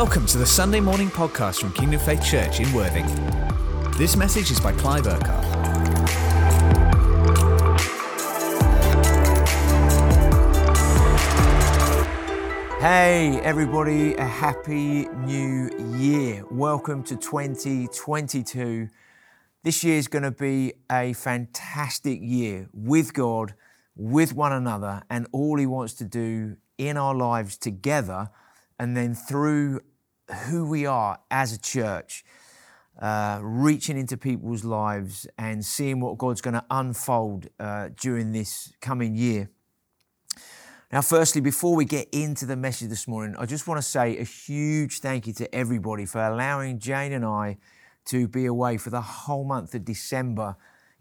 Welcome to the Sunday morning podcast from Kingdom Faith Church in Worthing. This message is by Clive Urquhart. Hey, everybody, a happy new year. Welcome to 2022. This year is going to be a fantastic year with God, with one another, and all He wants to do in our lives together, and then through who we are as a church, uh, reaching into people's lives and seeing what God's going to unfold uh, during this coming year. Now, firstly, before we get into the message this morning, I just want to say a huge thank you to everybody for allowing Jane and I to be away for the whole month of December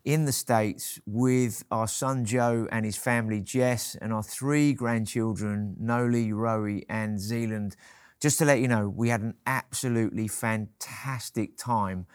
in the States with our son Joe and his family Jess and our three grandchildren, Noli, Rowie, and Zealand. Just to let you know, we had an absolutely fantastic time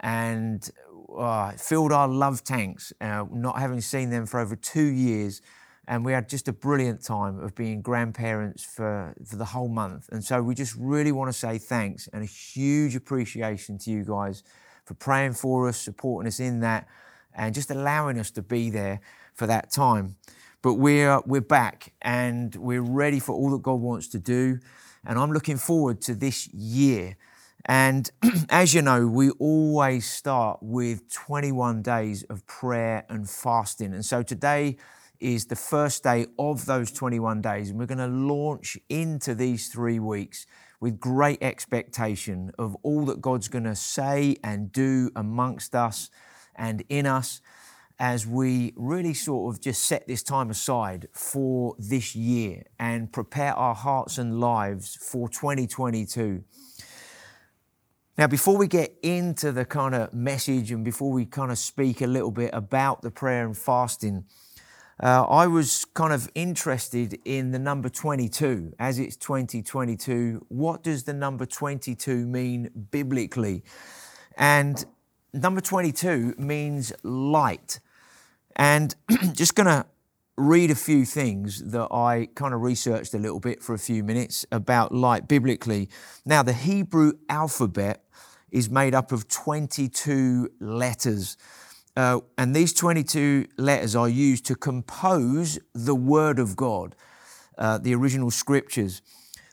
and uh, filled our love tanks, uh, not having seen them for over two years and we had just a brilliant time of being grandparents for, for the whole month. And so we just really want to say thanks and a huge appreciation to you guys for praying for us, supporting us in that, and just allowing us to be there for that time. But we're, we're back and we're ready for all that God wants to do. And I'm looking forward to this year. And as you know, we always start with 21 days of prayer and fasting. And so today, is the first day of those 21 days. And we're going to launch into these three weeks with great expectation of all that God's going to say and do amongst us and in us as we really sort of just set this time aside for this year and prepare our hearts and lives for 2022. Now, before we get into the kind of message and before we kind of speak a little bit about the prayer and fasting, uh, I was kind of interested in the number 22 as it's 2022. What does the number 22 mean biblically? And number 22 means light. And just going to read a few things that I kind of researched a little bit for a few minutes about light biblically. Now, the Hebrew alphabet is made up of 22 letters. Uh, and these 22 letters are used to compose the Word of God, uh, the original scriptures.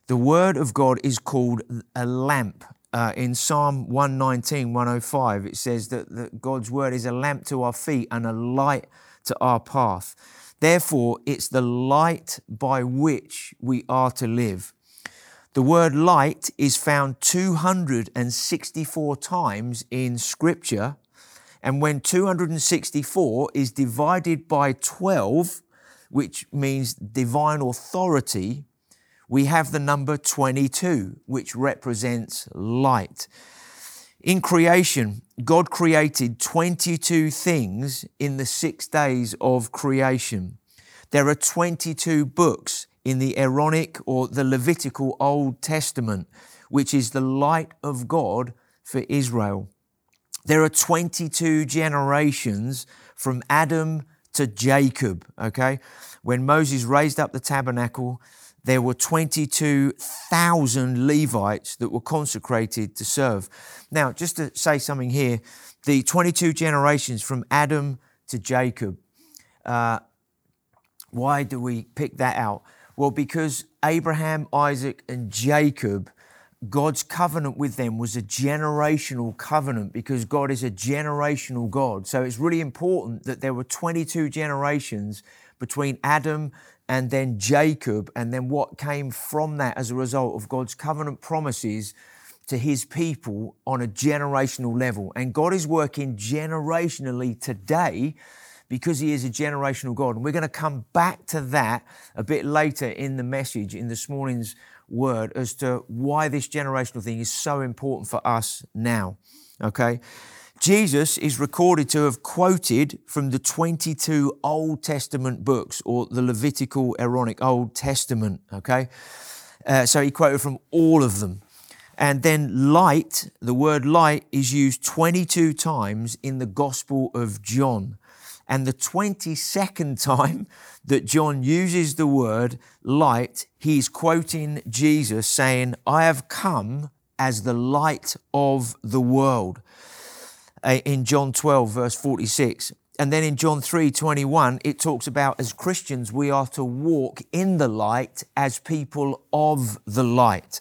The Word of God is called a lamp. Uh, in Psalm 119, 105, it says that, that God's Word is a lamp to our feet and a light to our path. Therefore, it's the light by which we are to live. The word light is found 264 times in Scripture and when 264 is divided by 12, which means divine authority, we have the number 22, which represents light. In creation, God created 22 things in the six days of creation. There are 22 books in the Aaronic or the Levitical Old Testament, which is the light of God for Israel. There are 22 generations from Adam to Jacob, okay? When Moses raised up the tabernacle, there were 22,000 Levites that were consecrated to serve. Now, just to say something here, the 22 generations from Adam to Jacob, uh, why do we pick that out? Well, because Abraham, Isaac, and Jacob God's covenant with them was a generational covenant because God is a generational God. So it's really important that there were 22 generations between Adam and then Jacob, and then what came from that as a result of God's covenant promises to his people on a generational level. And God is working generationally today because he is a generational God. And we're going to come back to that a bit later in the message in this morning's word as to why this generational thing is so important for us now. Okay? Jesus is recorded to have quoted from the 22 Old Testament books or the Levitical Aaronic Old Testament. Okay? Uh, so he quoted from all of them. And then light, the word light is used 22 times in the Gospel of John. And the 22nd time that John uses the word light, he's quoting Jesus saying, I have come as the light of the world. Uh, in John 12, verse 46. And then in John 3 21, it talks about as Christians, we are to walk in the light as people of the light.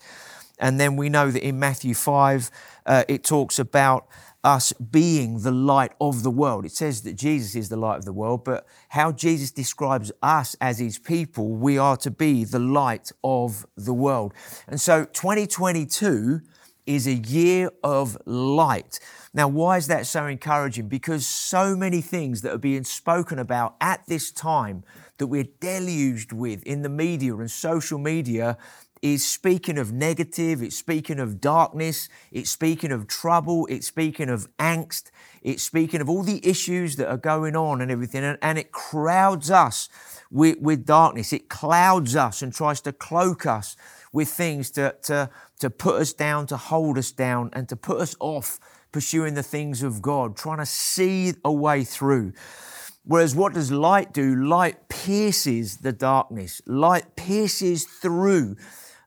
And then we know that in Matthew 5, uh, it talks about us being the light of the world. It says that Jesus is the light of the world, but how Jesus describes us as his people, we are to be the light of the world. And so 2022 is a year of light. Now, why is that so encouraging? Because so many things that are being spoken about at this time that we're deluged with in the media and social media is speaking of negative, it's speaking of darkness, it's speaking of trouble, it's speaking of angst, it's speaking of all the issues that are going on and everything, and, and it crowds us with, with darkness. It clouds us and tries to cloak us with things to, to, to put us down, to hold us down, and to put us off pursuing the things of God, trying to see a way through. Whereas what does light do? Light pierces the darkness, light pierces through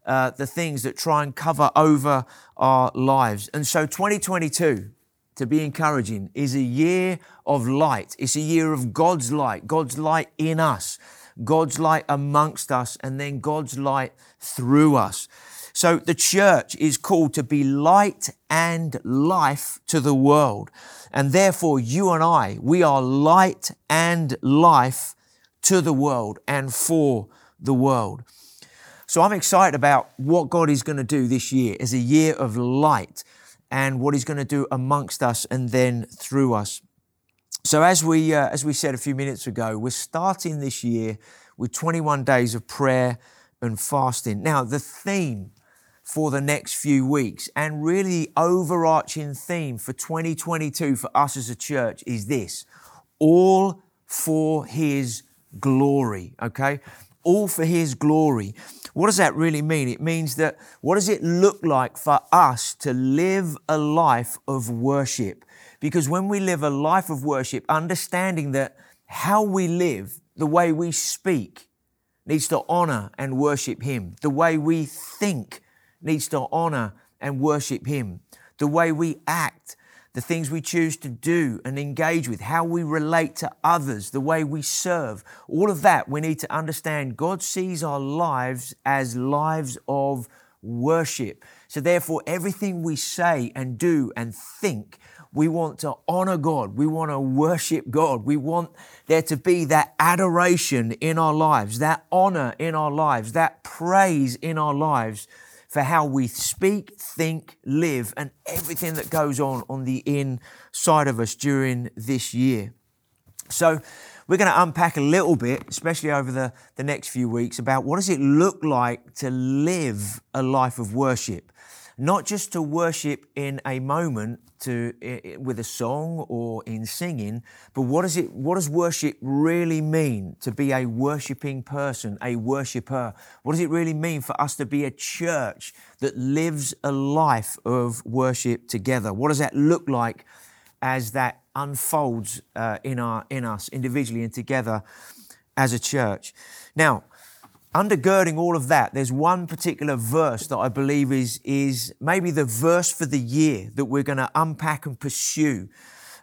uh, the things that try and cover over our lives. And so 2022, to be encouraging, is a year of light. It's a year of God's light, God's light in us, God's light amongst us, and then God's light through us. So the church is called to be light and life to the world. And therefore, you and I, we are light and life to the world and for the world. So I'm excited about what God is going to do this year as a year of light and what He's going to do amongst us and then through us. So as we uh, as we said a few minutes ago, we're starting this year with 21 days of prayer and fasting. Now the theme for the next few weeks. And really, the overarching theme for 2022 for us as a church is this all for His glory, okay? All for His glory. What does that really mean? It means that what does it look like for us to live a life of worship? Because when we live a life of worship, understanding that how we live, the way we speak, needs to honor and worship Him. The way we think needs to honor and worship Him. The way we act, the things we choose to do and engage with, how we relate to others, the way we serve, all of that we need to understand. God sees our lives as lives of worship. So, therefore, everything we say and do and think, we want to honor God. We want to worship God. We want there to be that adoration in our lives, that honor in our lives, that praise in our lives for how we speak, think, live, and everything that goes on on the inside of us during this year. So, we're going to unpack a little bit, especially over the, the next few weeks, about what does it look like to live a life of worship not just to worship in a moment to with a song or in singing, but what does it what does worship really mean to be a worshiping person, a worshipper? What does it really mean for us to be a church that lives a life of worship together? What does that look like as that unfolds uh, in our in us individually and together as a church? Now, undergirding all of that, there's one particular verse that I believe is, is maybe the verse for the year that we're going to unpack and pursue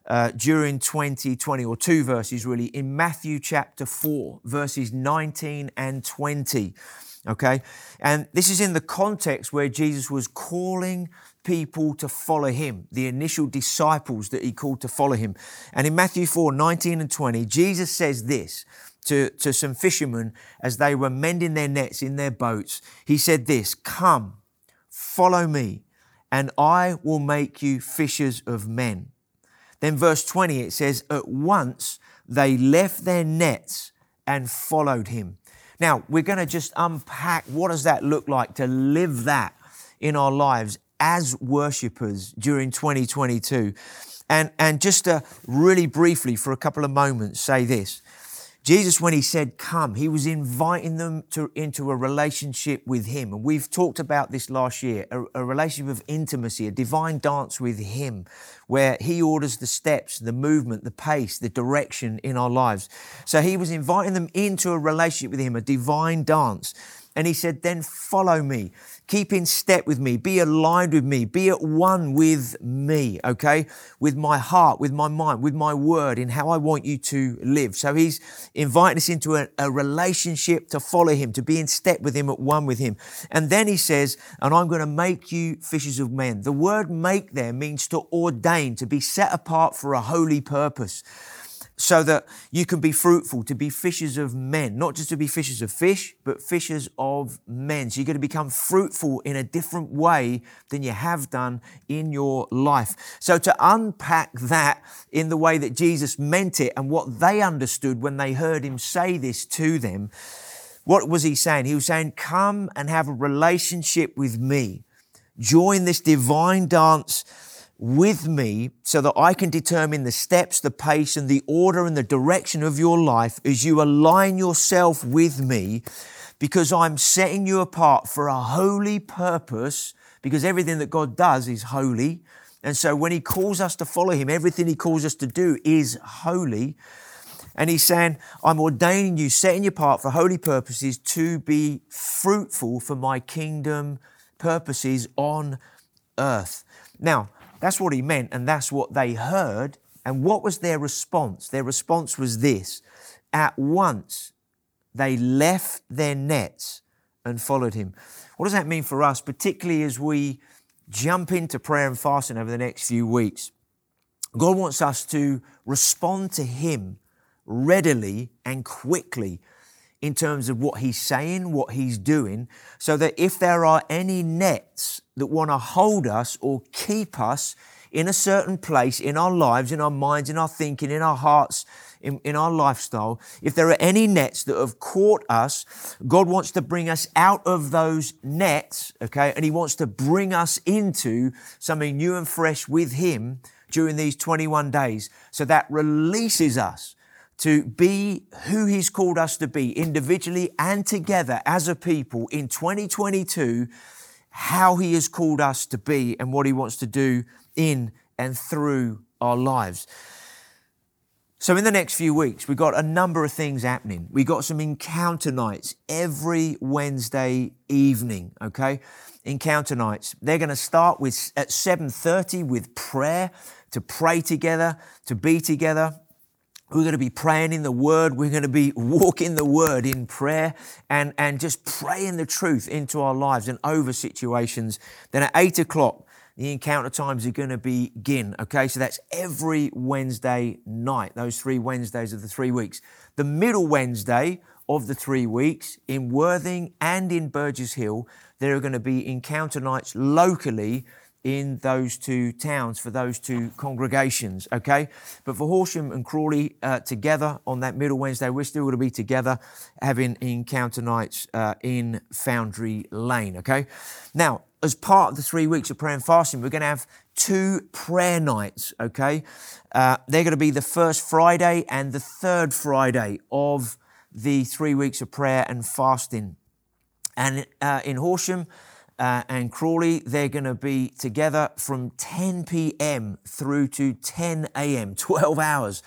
uh, during 2020, or two verses really, in Matthew chapter 4, verses 19 and 20. Okay? And this is in the context where Jesus was calling people to follow him, the initial disciples that he called to follow him. And in Matthew 4, 19 and 20, Jesus says this to, to some fishermen as they were mending their nets in their boats. He said, This, come, follow me, and I will make you fishers of men. Then, verse 20, it says, At once they left their nets and followed him. Now, we're going to just unpack what does that look like to live that in our lives as worshippers during 2022. And, and just to really briefly, for a couple of moments, say this Jesus, when he said come, he was inviting them to, into a relationship with him. And we've talked about this last year a, a relationship of intimacy, a divine dance with him, where he orders the steps, the movement, the pace, the direction in our lives. So he was inviting them into a relationship with him, a divine dance. And he said, then follow me. Keep in step with me. Be aligned with me. Be at one with me, okay? With my heart, with my mind, with my word, in how I want you to live. So he's inviting us into a, a relationship to follow him, to be in step with him, at one with him. And then he says, and I'm going to make you fishers of men. The word make there means to ordain, to be set apart for a holy purpose so that you can be fruitful, to be fishers of men, not just to be fishers of fish, but fishers of men. So you're going to become fruitful in a different way than you have done in your life. So to unpack that in the way that Jesus meant it and what they understood when they heard him say this to them, what was he saying? He was saying, Come and have a relationship with me. Join this divine dance with me so that I can determine the steps, the pace, and the order and the direction of your life as you align yourself with me because I'm setting you apart for a holy purpose because everything that God does is holy. And so when He calls us to follow Him, everything He calls us to do is holy. And He's saying, I'm ordaining you, setting you apart for holy purposes to be fruitful for my kingdom purposes on earth. Now, that's what he meant, and that's what they heard. And what was their response? Their response was this At once they left their nets and followed him. What does that mean for us, particularly as we jump into prayer and fasting over the next few weeks? God wants us to respond to him readily and quickly in terms of what he's saying, what he's doing, so that if there are any nets that want to hold us or keep us in a certain place in our lives, in our minds, in our thinking, in our hearts, in, in our lifestyle, if there are any nets that have caught us, God wants to bring us out of those nets, okay? And He wants to bring us into something new and fresh with Him during these 21 days. So that releases us to be who He's called us to be individually and together as a people in 2022, how He has called us to be and what He wants to do in and through our lives. So, in the next few weeks, we've got a number of things happening. We've got some encounter nights every Wednesday evening, okay? Encounter nights. They're going to start with at 7:30 with prayer to pray together, to be together. We're going to be praying in the Word. We're going to be walking the Word in prayer and, and just praying the truth into our lives and over situations. Then at eight o'clock, the encounter times are going to begin. Okay, so that's every Wednesday night, those three Wednesdays of the three weeks. The middle Wednesday of the three weeks in Worthing and in Burgess Hill, there are going to be encounter nights locally in those two towns for those two congregations, okay? But for Horsham and Crawley uh, together on that middle Wednesday, we're still going to be together having encounter nights uh, in Foundry Lane, okay? Now, as part of the three weeks of prayer and fasting, we're going to have two prayer nights, okay? Uh, they're going to be the first Friday and the third Friday of the three weeks of prayer and fasting. And uh, in Horsham, uh, and Crawley, they're going to be together from 10 p.m. through to 10 a.m., 12 hours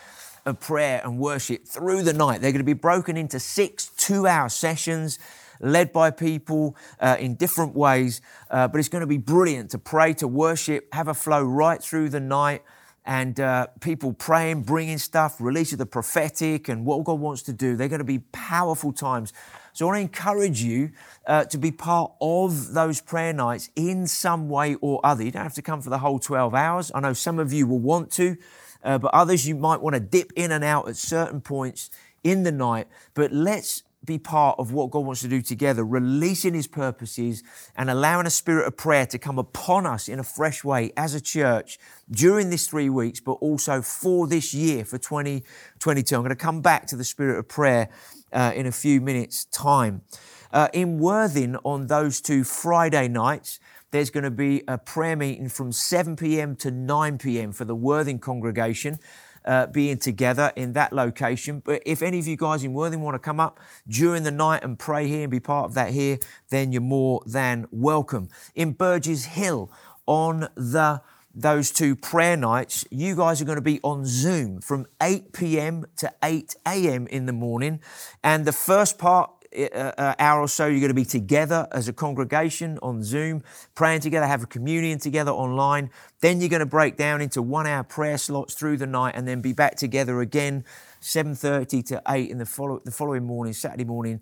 of prayer and worship through the night. They're going to be broken into six two hour sessions led by people uh, in different ways, uh, but it's going to be brilliant to pray, to worship, have a flow right through the night. And uh, people praying, bringing stuff, release of the prophetic, and what God wants to do. They're going to be powerful times so I want to encourage you uh, to be part of those prayer nights in some way or other. You don't have to come for the whole 12 hours. I know some of you will want to, uh, but others you might want to dip in and out at certain points in the night. But let's be part of what God wants to do together, releasing His purposes and allowing a spirit of prayer to come upon us in a fresh way as a church during this three weeks, but also for this year, for 2022. I'm going to come back to the spirit of prayer uh, in a few minutes' time. Uh, in Worthing on those two Friday nights, there's going to be a prayer meeting from 7 p.m. to 9 p.m. for the Worthing congregation. uh, being together in that location. But if any of you guys in Worthing want to come up during the night and pray here and be part of that here, then you're more than welcome. In Burgess Hill on the those two prayer nights, you guys are going to be on Zoom from 8 p.m. to 8 a.m. in the morning. And the first part, uh, uh, hour or so, you're going to be together as a congregation on Zoom, praying together, have a communion together online. Then you're going to break down into one hour prayer slots through the night and then be back together again, 7.30 to 8 in the, follow- the following morning, Saturday morning,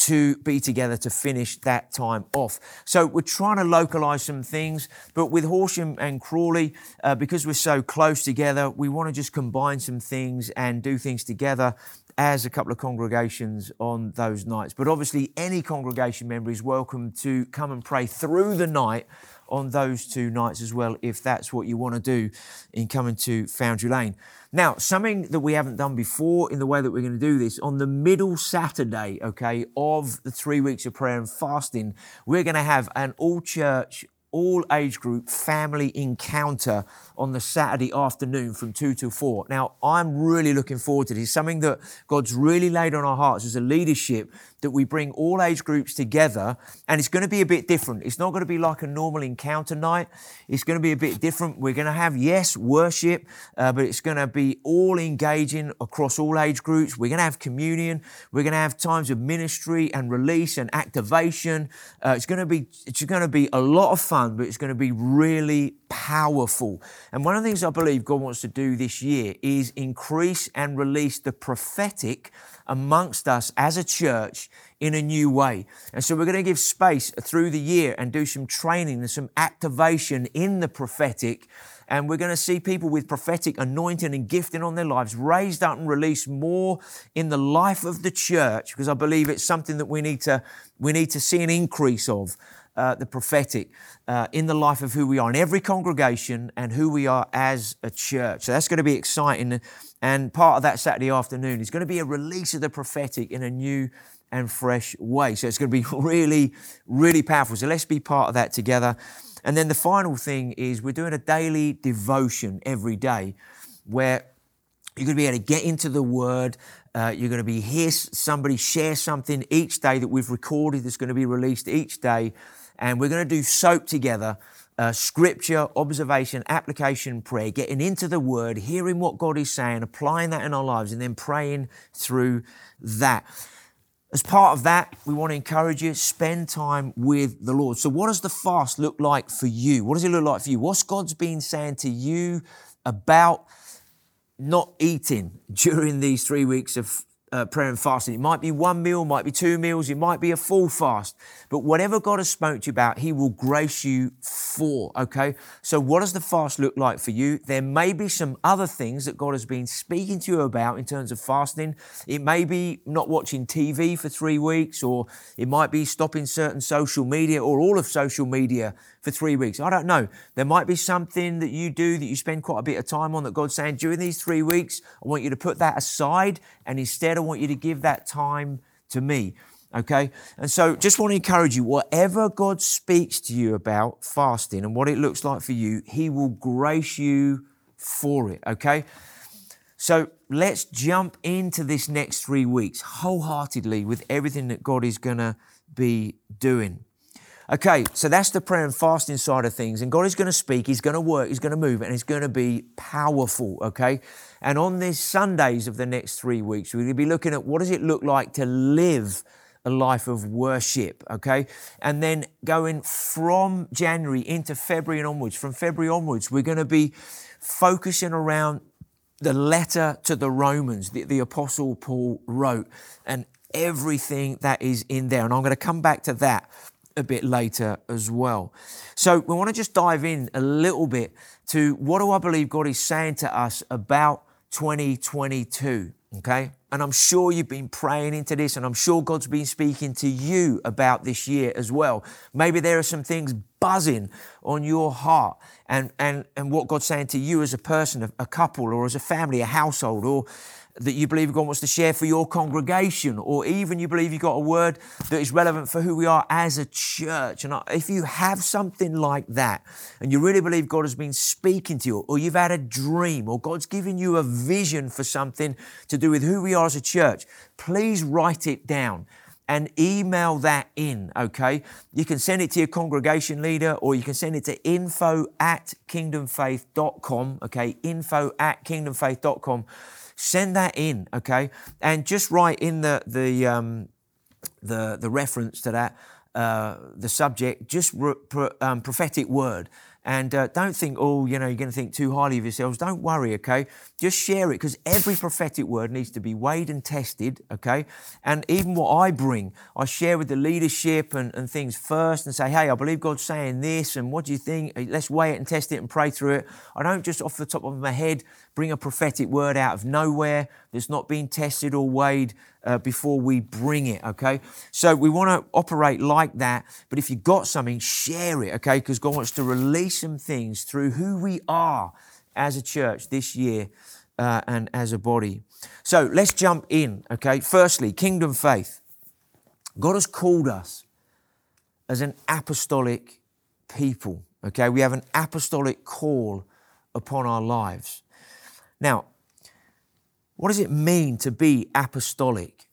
to be together to finish that time off. So we're trying to localize some things, but with Horsham and Crawley, uh, because we're so close together, we want to just combine some things and do things together as a couple of congregations on those nights. But obviously, any congregation member is welcome to come and pray through the night on those two nights as well, if that's what you want to do in coming to Foundry Lane. Now, something that we haven't done before in the way that we're going to do this, on the middle Saturday, okay, of the three weeks of prayer and fasting, we're going to have an all church all age group family encounter on the Saturday afternoon from 2 to 4. Now, I'm really looking forward to this. Something that God's really laid on our hearts as a leadership that we bring all age groups together and it's going to be a bit different. It's not going to be like a normal encounter night. It's going to be a bit different. We're going to have, yes, worship, uh, but it's going to be all engaging across all age groups. We're going to have communion. We're going to have times of ministry and release and activation. Uh, it's going to be, it's going to be a lot of fun, but it's going to be really powerful. And one of the things I believe God wants to do this year is increase and release the prophetic amongst us as a church in a new way. And so we're going to give space through the year and do some training and some activation in the prophetic. And we're going to see people with prophetic anointing and gifting on their lives raised up and released more in the life of the church because I believe it's something that we need to, we need to see an increase of. Uh, the prophetic uh, in the life of who we are in every congregation and who we are as a church. So that's going to be exciting. And part of that Saturday afternoon is going to be a release of the prophetic in a new and fresh way. So it's going to be really, really powerful. So let's be part of that together. And then the final thing is we're doing a daily devotion every day where you're going to be able to get into the word. Uh, you're going to be hear somebody share something each day that we've recorded that's going to be released each day. And we're going to do soap together uh, scripture, observation, application, prayer, getting into the word, hearing what God is saying, applying that in our lives, and then praying through that. As part of that, we want to encourage you, spend time with the Lord. So, what does the fast look like for you? What does it look like for you? What's God's been saying to you about not eating during these three weeks of uh, prayer and fasting. It might be one meal, might be two meals, it might be a full fast. But whatever God has spoken to you about, He will grace you for, okay? So, what does the fast look like for you? There may be some other things that God has been speaking to you about in terms of fasting. It may be not watching TV for three weeks, or it might be stopping certain social media or all of social media for three weeks. I don't know. There might be something that you do that you spend quite a bit of time on that God's saying, during these three weeks, I want you to put that aside and instead I want you to give that time to me. Okay? And so just want to encourage you, whatever God speaks to you about fasting and what it looks like for you, He will grace you for it. Okay? So let's jump into this next three weeks wholeheartedly with everything that God is going to be doing. Okay, so that's the prayer and fasting side of things. And God is going to speak, He's going to work, He's going to move, and it's going to be powerful, okay? And on these Sundays of the next three weeks, we're going to be looking at what does it look like to live a life of worship, okay? And then going from January into February and onwards, from February onwards, we're going to be focusing around the letter to the Romans that the Apostle Paul wrote and everything that is in there. And I'm going to come back to that a bit later as well. So we want to just dive in a little bit to what do I believe God is saying to us about 2022, okay? And I'm sure you've been praying into this, and I'm sure God's been speaking to you about this year as well. Maybe there are some things buzzing on your heart, and, and, and what God's saying to you as a person, a, couple, or as a family, a household, or that you believe God wants to share for your congregation, or even you believe you've got a word that is relevant for who we are as a church. And if you have something like that, and you really believe God has been speaking to you, or you've had a dream, or God's given you a vision for something to do with who we are as a church, please write it down and email that in, okay? You can send it to your congregation leader or you can send it to info at kingdomfaith.com, okay? Info at kingdomfaith.com. Send that in, okay? And just write in the, the, um, the, the reference to that, uh, the subject, just re- pro, um, prophetic word. And uh, don't think, oh, you know, you're going to think too highly of yourselves. Don't worry, okay? Just share it because every prophetic word needs to be weighed and tested, okay? And even what I bring, I share with the leadership and, and things first and say, hey, I believe God's saying this, and what do you think? Let's weigh it and test it and pray through it. I don't just off the top of my head bring a prophetic word out of nowhere that's not been tested or weighed uh, before we bring it, okay? So we want to operate like that, but if you've got something, share it, okay? Because God wants to release some things through who we are as a church this year uh, and as a body. So let's jump in, okay? Firstly, kingdom faith. God has called us as an apostolic people, okay? We have an apostolic call upon our lives. Now, what does it mean to be apostolic?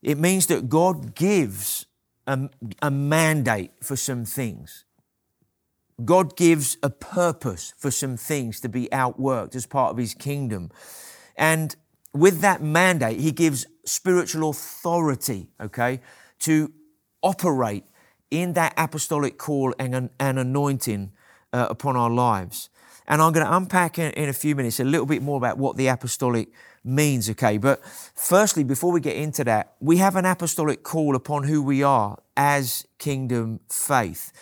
It means that God gives a, a, mandate for some things. God gives a purpose for some things to be outworked as part of His kingdom. And with that mandate, He gives spiritual authority, okay, to operate in that apostolic call and an anointing uh, upon our lives. And I'm going to unpack in, in, a few minutes a little bit more about what the apostolic means, okay? But firstly, before we get into that, we have an apostolic call upon who we are as kingdom faith.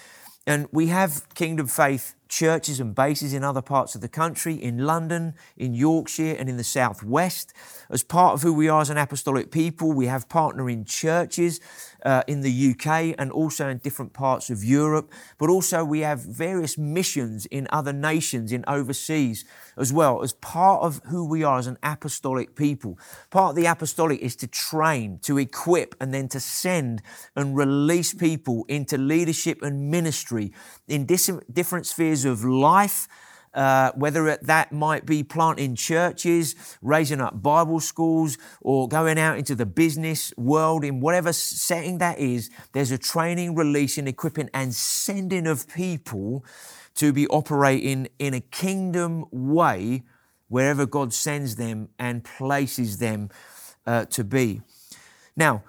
And we have kingdom faith churches and bases in other parts of the country, in London, in Yorkshire, and in the Southwest. As part of who we are as an apostolic people, we have partnering churches uh, in the UK and also in different parts of Europe, but also we have various missions in other nations, in overseas as well, as part of who we are as an apostolic people. Part of the apostolic is to train, to equip, and then to send and release people into leadership and ministry in different spheres of life uh, whether that might be planting churches, raising up Bible schools, or going out into the business world, in whatever setting that is, there's a training, releasing, equipping, and sending of people to be operating in a kingdom way wherever God sends them and places them uh, to be. Now,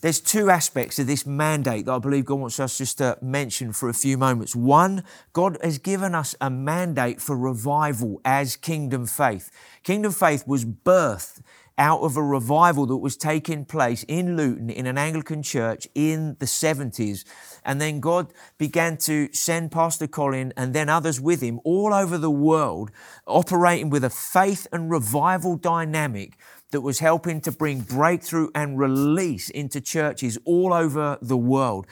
there's two aspects of this mandate that I believe God wants us just to mention for a few moments. One, God has given us a mandate for revival as kingdom faith. Kingdom faith was birthed out of a revival that was taking place in Luton in an Anglican church in the 70s. And then God began to send Pastor Colin and then others with him all over the world, operating with a faith and revival dynamic that was helping to bring breakthrough and release into churches all over the world.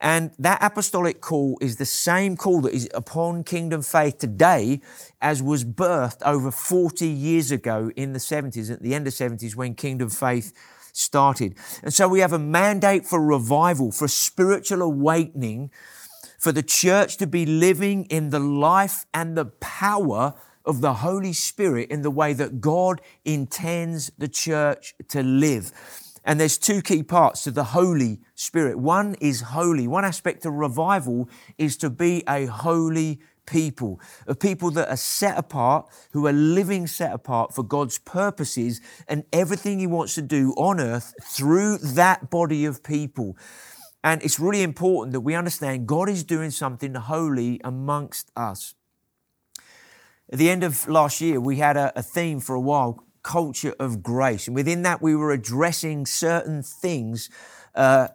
And that apostolic call is the same call that is upon kingdom faith today as was birthed over 40 years ago in the 70s, at the end of 70s when kingdom faith started. And so we have a mandate for revival, for spiritual awakening, for the church to be living in the life and the power of the Holy Spirit in the way that God intends the church to live. And there's two key parts to the Holy Spirit. One is holy. One aspect of revival is to be a holy people, a people that are set apart, who are living set apart for God's purposes and everything He wants to do on earth through that body of people. And it's really important that we understand God is doing something holy amongst us. At the end of last year, we had a, a theme for a while culture of grace. And within that, we were addressing certain things uh,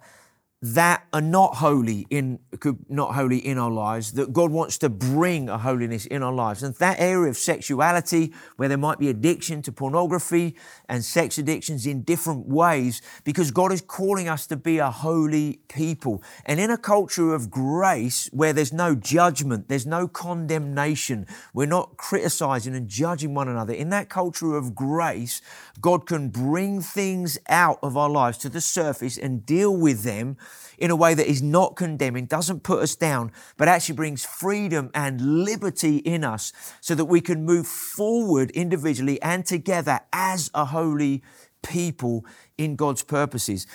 that are not holy in not holy in our lives that God wants to bring a holiness in our lives. And that area of sexuality where there might be addiction to pornography and sex addictions in different ways because God is calling us to be a holy people. And in a culture of grace where there's no judgment there's no condemnation we're not criticizing and judging one another. In that culture of grace God can bring things out of our lives to the surface and deal with them in a way that is not condemning, doesn't put us down, but actually brings freedom and liberty in us so that we can move forward individually and together as a holy people in God's purposes.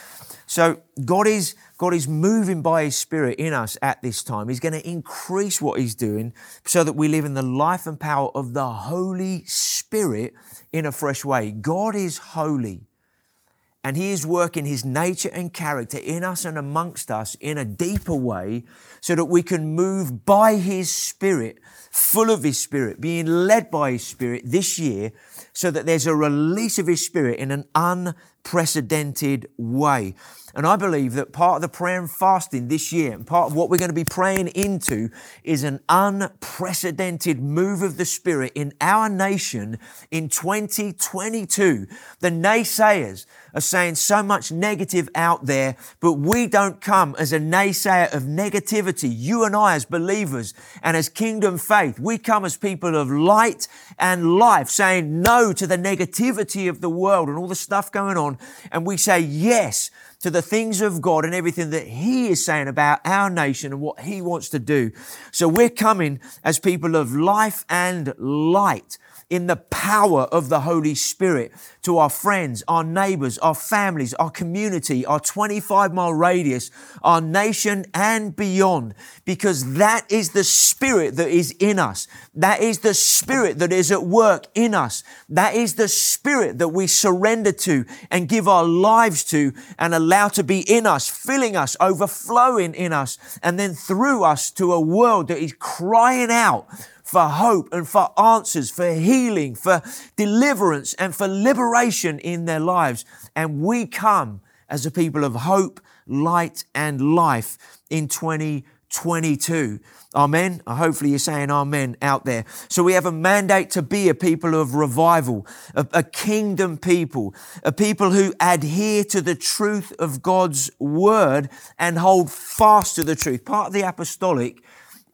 So God is God is moving by his spirit in us at this time. He's going to increase what he's doing so that we live in the life and power of the Holy Spirit in a fresh way. God is holy. And He is working His nature and character in us and amongst us in a deeper way so that we can move by His Spirit, full of His Spirit, being led by His Spirit this year so that there's a release of His Spirit in an unprecedented way. And I believe that part of the prayer and fasting this year, and part of what we're going to be praying into, is an unprecedented move of the Spirit in our nation in 2022. The naysayers are saying so much negative out there, but we don't come as a naysayer of negativity. You and I, as believers and as kingdom faith, we come as people of light and life, saying no to the negativity of the world and all the stuff going on. And we say yes to the things of God and everything that He is saying about our nation and what He wants to do. So we're coming as people of life and light in the power of the Holy Spirit to our friends, our neighbors, our families, our community, our 25 mile radius, our nation and beyond, because that is the Spirit that is in us. That is the Spirit that is at work in us. That is the Spirit that we surrender to and give our lives to and allow to be in us, filling us, overflowing in us, and then through us to a world that is crying out for hope and for answers, for healing, for deliverance and for liberation in their lives. And we come as a people of hope, light and life in 2022. Amen. Hopefully you're saying amen out there. So we have a mandate to be a people of revival, a, a, kingdom people, a people who adhere to the truth of God's word and hold fast to the truth. Part of the apostolic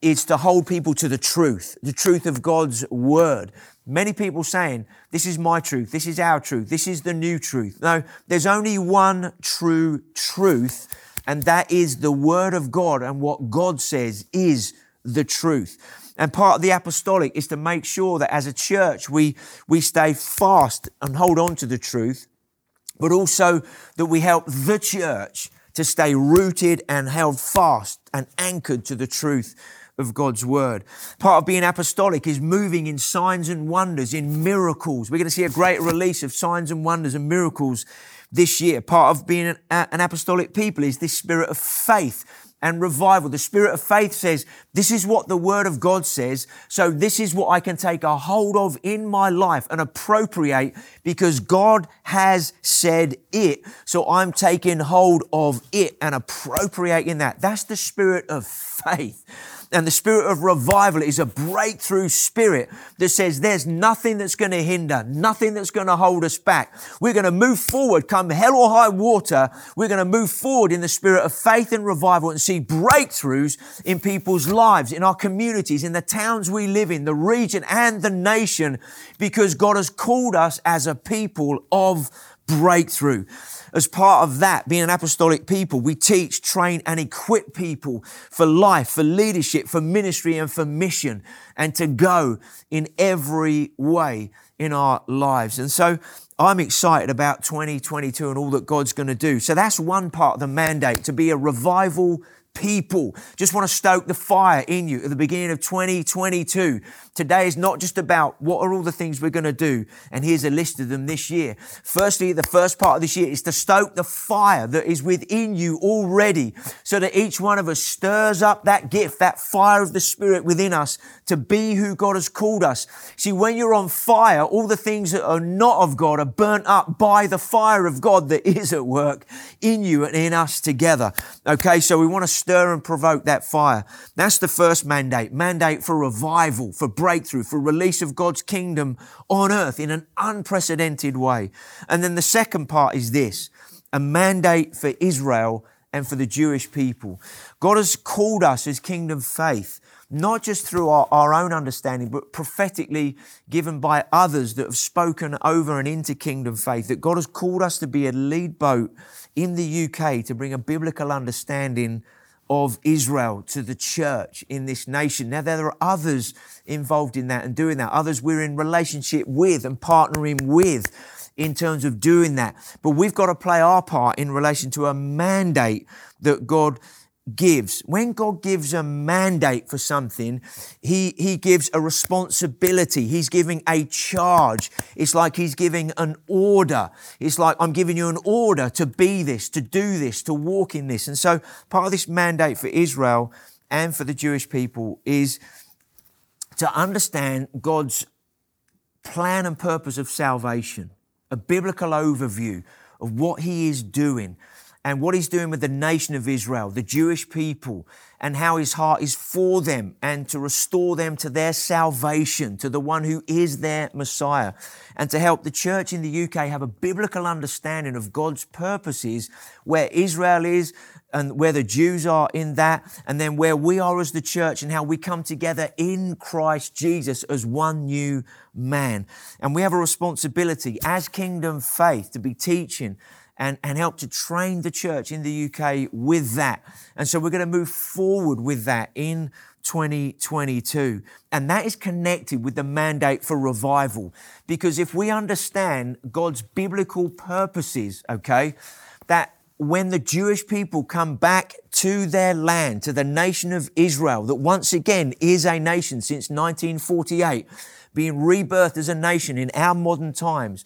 is to hold people to the truth, the truth of God's word. Many people saying, this is my truth, this is our truth, this is the new truth. No, there's only one true truth, and that is the word of God and what God says is the truth. And part of the apostolic is to make sure that as a church we, we stay fast and hold on to the truth, but also that we help the church to stay rooted and held fast and anchored to the truth of God's word. Part of being apostolic is moving in signs and wonders, in miracles. We're going to see a great release of signs and wonders and miracles this year. Part of being an, apostolic people is this spirit of faith and revival. The spirit of faith says, this is what the word of God says. So this is what I can take a hold of in my life and appropriate because God has said it. So I'm taking hold of it and appropriating that. That's the spirit of faith. And the spirit of revival is a breakthrough spirit that says there's nothing that's going to hinder, nothing that's going to hold us back. We're going to move forward, come hell or high water. We're going to move forward in the spirit of faith and revival and see breakthroughs in people's lives, in our communities, in the towns we live in, the region and the nation, because God has called us as a people of breakthrough. As part of that, being an apostolic people, we teach, train, and equip people for life, for leadership, for ministry, and for mission, and to go in every way in our lives. And so I'm excited about 2022 and all that God's going to do. So that's one part of the mandate to be a revival people. Just want to stoke the fire in you at the beginning of 2022. Today is not just about what are all the things we're going to do, and here's a list of them this year. Firstly, the first part of this year is to stoke the fire that is within you already, so that each one of us stirs up that gift, that fire of the Spirit within us to be who God has called us. See, when you're on fire, all the things that are not of God are burnt up by the fire of God that is at work in you and in us together. Okay, so we want to stir and provoke that fire. That's the first mandate. Mandate for revival, for breakthrough, for release of God's kingdom on earth in an unprecedented way. And then the second part is this a mandate for Israel and for the Jewish people. God has called us as kingdom faith not just through our, our, own understanding, but prophetically given by others that have spoken over and into kingdom faith, that God has called us to be a lead boat in the UK to bring a biblical understanding of Israel to the church in this nation. Now, there are others involved in that and doing that, others we're in relationship with and partnering with in terms of doing that. But we've got to play our part in relation to a mandate that God gives. When God gives a mandate for something, he, he gives a responsibility. He's giving a charge. It's like he's giving an order. It's like, I'm giving you an order to be this, to do this, to walk in this. And so part of this mandate for Israel and for the Jewish people is to understand God's plan and purpose of salvation, a biblical overview of what he is doing and what he's doing with the nation of Israel, the Jewish people, and how his heart is for them and to restore them to their salvation, to the one who is their Messiah, and to help the church in the UK have a biblical understanding of God's purposes, where Israel is and where the Jews are in that, and then where we are as the church and how we come together in Christ Jesus as one new man. And we have a responsibility as kingdom faith to be teaching and, and help to train the church in the UK with that. And so we're going to move forward with that in 2022. And that is connected with the mandate for revival. Because if we understand God's biblical purposes, okay, that when the Jewish people come back to their land, to the nation of Israel, that once again is a nation since 1948, being rebirthed as a nation in our modern times,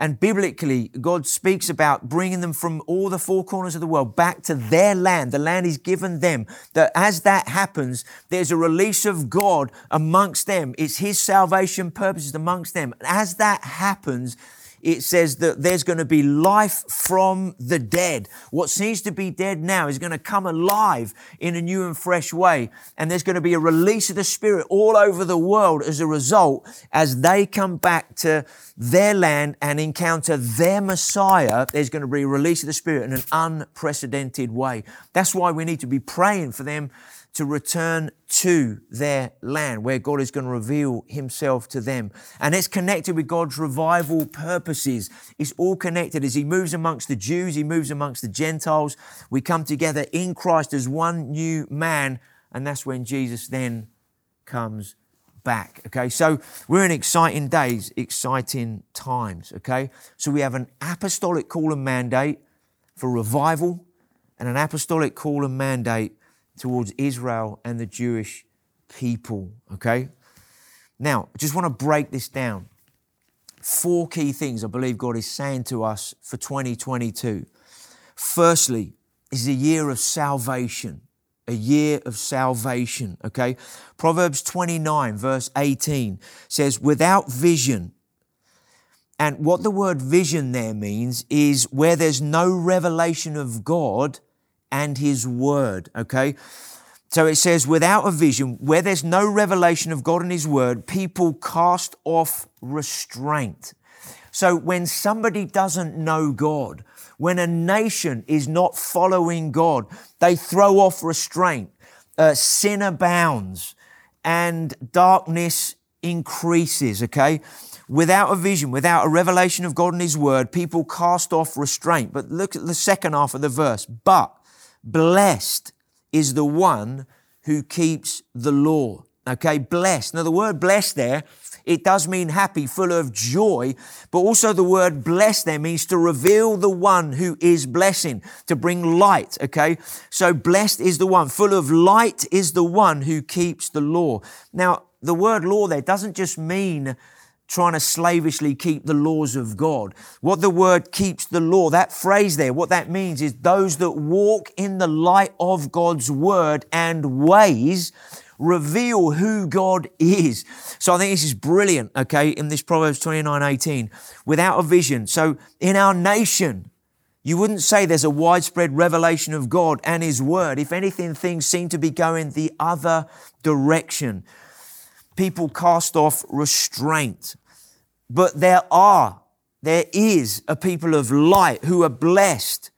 and biblically, God speaks about bringing them from all the four corners of the world back to their land. The land He's given them. That as that happens, there's a release of God amongst them. It's His salvation purposes amongst them. As that happens, it says that there's going to be life from the dead. What seems to be dead now is going to come alive in a new and fresh way. And there's going to be a release of the Spirit all over the world as a result as they come back to their land and encounter their Messiah. There's going to be a release of the Spirit in an unprecedented way. That's why we need to be praying for them to return to their land where God is going to reveal himself to them. And it's connected with God's revival purposes. It's all connected as he moves amongst the Jews, he moves amongst the Gentiles. We come together in Christ as one new man. And that's when Jesus then comes back. Okay, so we're in exciting days, exciting times. Okay, so we have an apostolic call and mandate for revival and an apostolic call and mandate towards Israel and the Jewish people. Okay? Now, I just want to break this down. Four key things I believe God is saying to us for 2022. Firstly, is a year of salvation. A year of salvation, okay? Proverbs 29, verse 18 says, without vision, and what the word vision there means is where there's no revelation of God, and His Word, okay? So it says, without a vision, where there's no revelation of God and His Word, people cast off restraint. So when somebody doesn't know God, when a nation is not following God, they throw off restraint. Uh, sin abounds and darkness increases, okay? Without a vision, without a revelation of God and His Word, people cast off restraint. But look at the second half of the verse. But Blessed is the one who keeps the law. Okay, blessed. Now, the word blessed there, it does mean happy, full of joy, but also the word blessed there means to reveal the one who is blessing, to bring light. Okay, so blessed is the one, full of light is the one who keeps the law. Now, the word law there doesn't just mean trying to slavishly keep the laws of God. What the word keeps the law, that phrase there, what that means is those that walk in the light of God's word and ways reveal who God is. So I think this is brilliant, okay, in this Proverbs 29 18. Without a vision. So in our nation, you wouldn't say there's a widespread revelation of God and His Word. If anything, things seem to be going the other direction. People cast off restraint. But there are, there is a people of light who are blessed,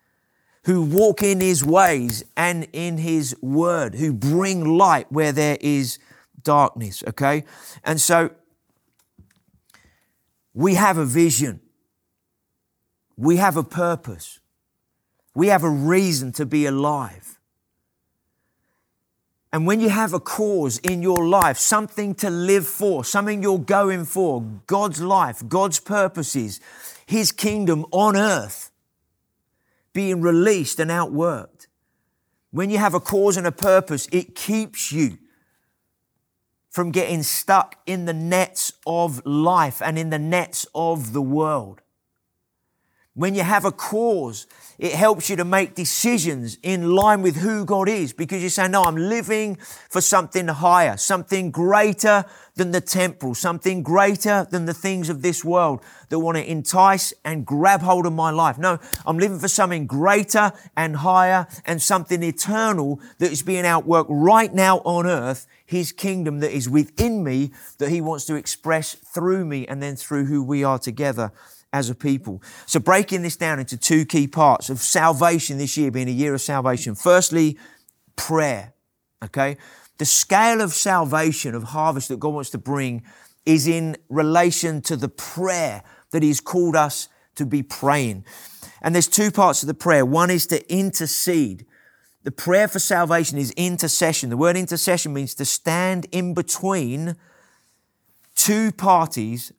who walk in his ways and in his word, who bring light where there is darkness, okay? And so we have a vision. We have a purpose. We have a reason to be alive. And when you have a cause in your life, something to live for, something you're going for, God's life, God's purposes, His kingdom on earth being released and outworked. When you have a cause and a purpose, it keeps you from getting stuck in the nets of life and in the nets of the world. When you have a cause, it helps you to make decisions in line with who God is because you say, no, I'm living for something higher, something greater than the temporal, something greater than the things of this world that want to entice and grab hold of my life. No, I'm living for something greater and higher and something eternal that is being outworked right now on earth, His kingdom that is within me that He wants to express through me and then through who we are together as a people. So, breaking this down into two key parts of salvation this year being a year of salvation. Firstly, prayer. Okay? The scale of salvation, of harvest that God wants to bring is in relation to the prayer that He's called us to be praying. And there's two parts of the prayer. One is to intercede. The prayer for salvation is intercession. The word intercession means to stand in between two parties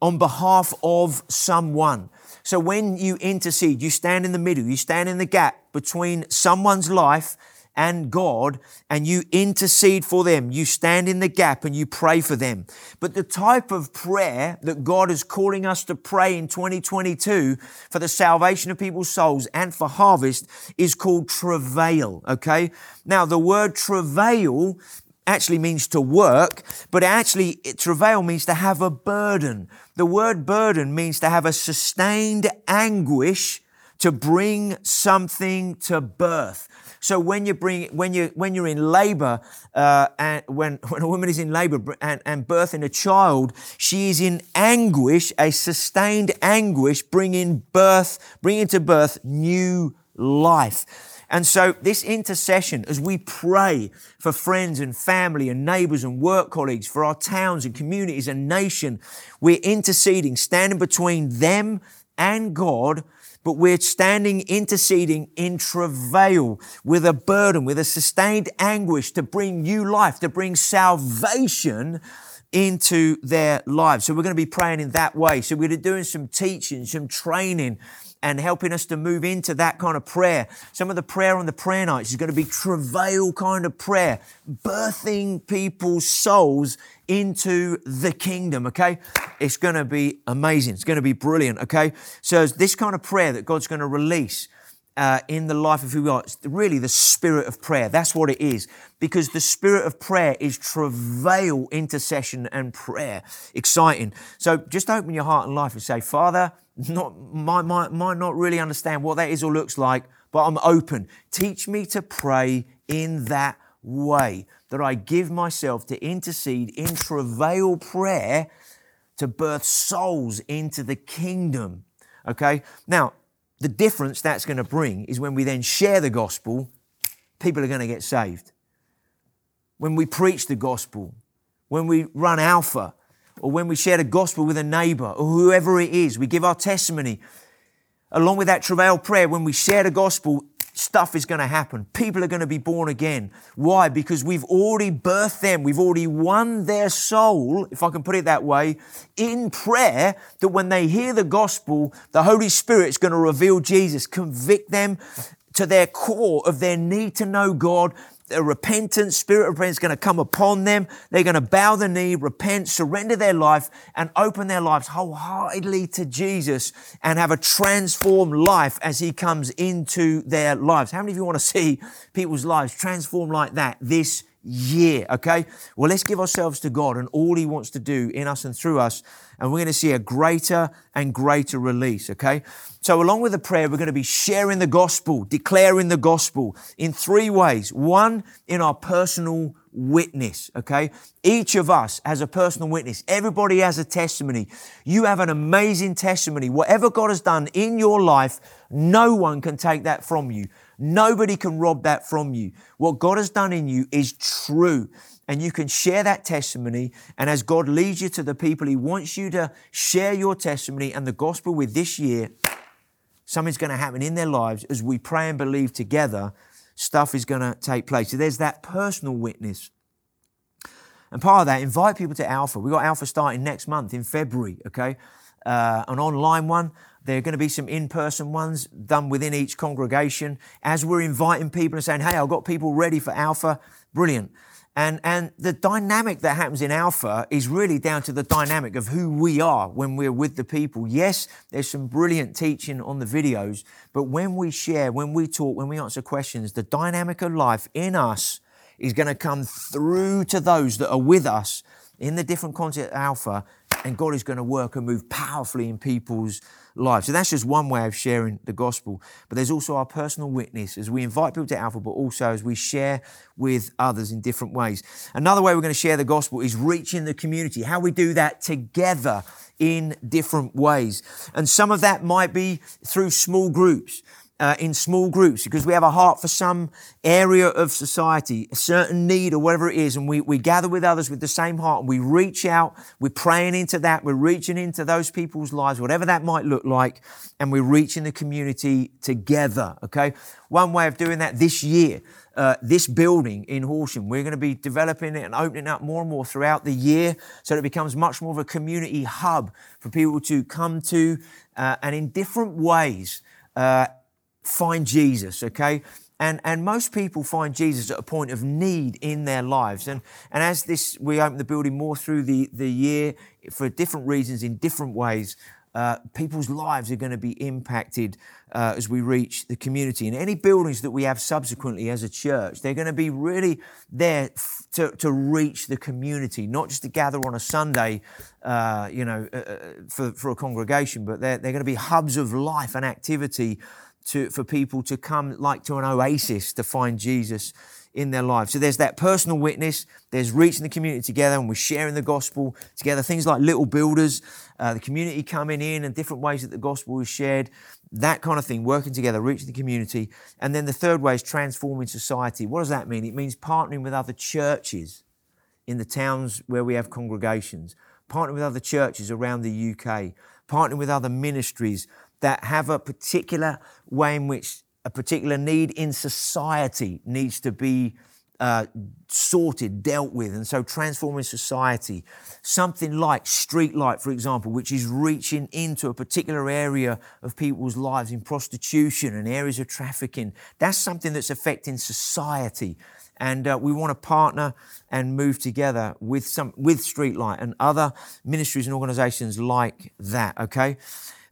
on behalf of someone. So when you intercede, you stand in the middle, you stand in the gap between someone's life and God, and you intercede for them. You stand in the gap and you pray for them. But the type of prayer that God is calling us to pray in 2022 for the salvation of people's souls and for harvest is called travail, okay? Now, the word travail actually means to work, but actually travail means to have a burden. The word burden means to have a sustained anguish to bring something to birth. So when you bring when you when you're in labour uh, and when when a woman is in labour and, and birthing a child, she is in anguish, a sustained anguish, bringing birth, bringing to birth new life. And so, this intercession, as we pray for friends and family and neighbors and work colleagues, for our towns and communities and nation, we're interceding, standing between them and God, but we're standing, interceding in travail with a burden, with a sustained anguish to bring new life, to bring salvation into their lives. So we're going to be praying in that way. So we're doing some teaching, some training and helping us to move into that kind of prayer. Some of the prayer on the prayer nights is going to be travail kind of prayer, birthing people's souls into the kingdom, okay? It's going to be amazing. It's going to be brilliant, okay? So this kind of prayer that God's going to release uh, in the life of who we are. It's really the spirit of prayer. That's what it is. Because the spirit of prayer is travail, intercession, and prayer. Exciting. So just open your heart and life and say, Father, not might, might, might not really understand what that is or looks like, but I'm open. Teach me to pray in that way, that I give myself to intercede in travail prayer to birth souls into the kingdom. Okay? Now, the difference that's going to bring is when we then share the gospel, people are going to get saved. When we preach the gospel, when we run alpha, or when we share the gospel with a neighbor or whoever it is, we give our testimony. Along with that travail prayer, when we share the gospel, stuff is going to happen. People are going to be born again. Why? Because we've already birthed them. We've already won their soul, if I can put it that way, in prayer that when they hear the gospel, the Holy Spirit's going to reveal Jesus, convict them to their core of their need to know God a repentance, spirit of repentance is going to come upon them. They're going to bow the knee, repent, surrender their life, and open their lives wholeheartedly to Jesus and have a transformed life as He comes into their lives. How many of you want to see people's lives transformed like that this year? Okay. Well, let's give ourselves to God and all He wants to do in us and through us. And we're going to see a greater and greater release. Okay. So, along with the prayer, we're going to be sharing the gospel, declaring the gospel in three ways. One, in our personal witness, okay? Each of us has a personal witness. Everybody has a testimony. You have an amazing testimony. Whatever God has done in your life, no one can take that from you. Nobody can rob that from you. What God has done in you is true. And you can share that testimony. And as God leads you to the people He wants you to share your testimony and the gospel with this year, something's going to happen in their lives as we pray and believe together. Stuff is going to take place. So there's that personal witness. And part of that, invite people to Alpha. We've got Alpha starting next month in February, okay? Uh, an online one. There are going to be some in person ones done within each congregation. As we're inviting people and saying, hey, I've got people ready for Alpha, brilliant. And, and the dynamic that happens in Alpha is really down to the dynamic of who we are when we're with the people. Yes, there's some brilliant teaching on the videos, but when we share, when we talk, when we answer questions, the dynamic of life in us is going to come through to those that are with us in the different content of Alpha, and God is going to work and move powerfully in people's lives. So that's just one way of sharing the gospel. But there's also our personal witness as we invite people to Alpha, but also as we share with others in different ways. Another way we're going to share the gospel is reaching the community, how we do that together in different ways. And some of that might be through small groups uh, in small groups because we have a heart for some area of society, a certain need or whatever it is, and we, we gather with others with the same heart and we reach out, we're praying into that, we're reaching into those people's lives, whatever that might look like, and we're reaching the community together, okay? One way of doing that this year, uh, this building in Horsham, we're going to be developing it and opening up more and more throughout the year so that it becomes much more of a community hub for people to come to uh, and in different ways. Find Jesus, okay? And, and most people find Jesus at a point of need in their lives. And, and as this, we open the building more through the, the year for different reasons, in different ways, uh, people's lives are going to be impacted uh, as we reach the community. And any buildings that we have subsequently as a church, they're going to be really there f- to, to reach the community, not just to gather on a Sunday, uh, you know, uh, uh, for, for a congregation, but they're, they're going to be hubs of life and activity to, for people to come like to an oasis to find Jesus in their lives. So there's that personal witness, there's reaching the community together and we're sharing the gospel together. Things like little builders, uh, the community coming in and different ways that the gospel is shared, that kind of thing, working together, reaching the community. And then the third way is transforming society. What does that mean? It means partnering with other churches in the towns where we have congregations, partnering with other churches around the UK, partnering with other ministries that have a particular way in which a particular need in society needs to be uh, sorted, dealt with, and so transforming society. Something like Streetlight, for example, which is reaching into a particular area of people's lives in prostitution and areas of trafficking. That's something that's affecting society. And uh, we want to partner and move together with some with Streetlight and other ministries and organizations like that. Okay,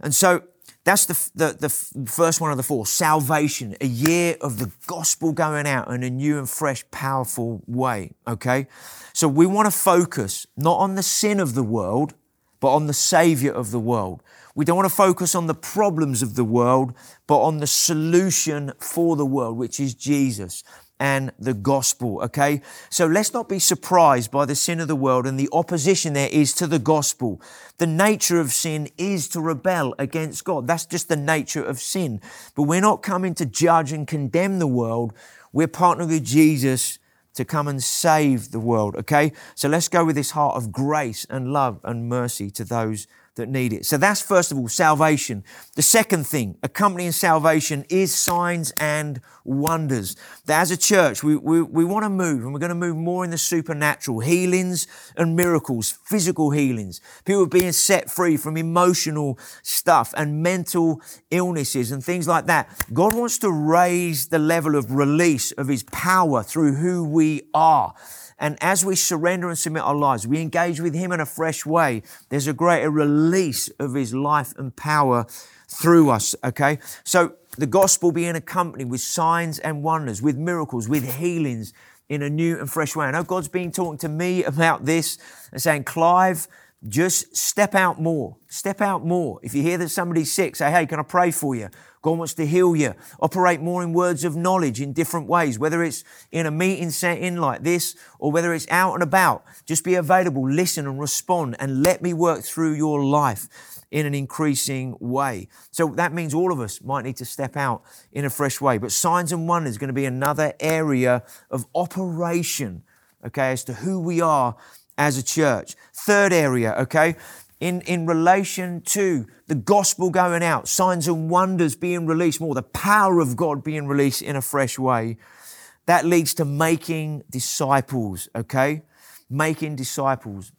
and so that's the, the, the first one of the four salvation, a year of the gospel going out in a new and fresh, powerful way. Okay? So we want to focus not on the sin of the world, but on the Savior of the world. We don't want to focus on the problems of the world, but on the solution for the world, which is Jesus and the gospel, okay? So let's not be surprised by the sin of the world and the opposition there is to the gospel. The nature of sin is to rebel against God. That's just the nature of sin. But we're not coming to judge and condemn the world. We're partnering with Jesus to come and save the world, okay? So let's go with this heart of grace and love and mercy to those that need it. So that's first of all salvation. The second thing, accompanying salvation, is signs and wonders. That as a church, we, we, we want to move and we're going to move more in the supernatural, healings and miracles, physical healings, people being set free from emotional stuff and mental illnesses and things like that. God wants to raise the level of release of His power through who we are. And as we surrender and submit our lives, we engage with Him in a fresh way. There's a greater release of His life and power through us, okay? So the gospel being accompanied with signs and wonders, with miracles, with healings in a new and fresh way. I know God's been talking to me about this and saying, Clive, just step out more. Step out more. If you hear that somebody's sick, say, hey, can I pray for you? God wants to heal you. Operate more in words of knowledge in different ways, whether it's in a meeting setting like this or whether it's out and about. Just be available, listen and respond, and let me work through your life in an increasing way. So that means all of us might need to step out in a fresh way. But signs and wonders is going to be another area of operation, okay, as to who we are as a church. Third area, okay, in, in relation to the gospel going out, signs and wonders being released more, the power of God being released in a fresh way, that leads to making disciples, okay? Making disciples.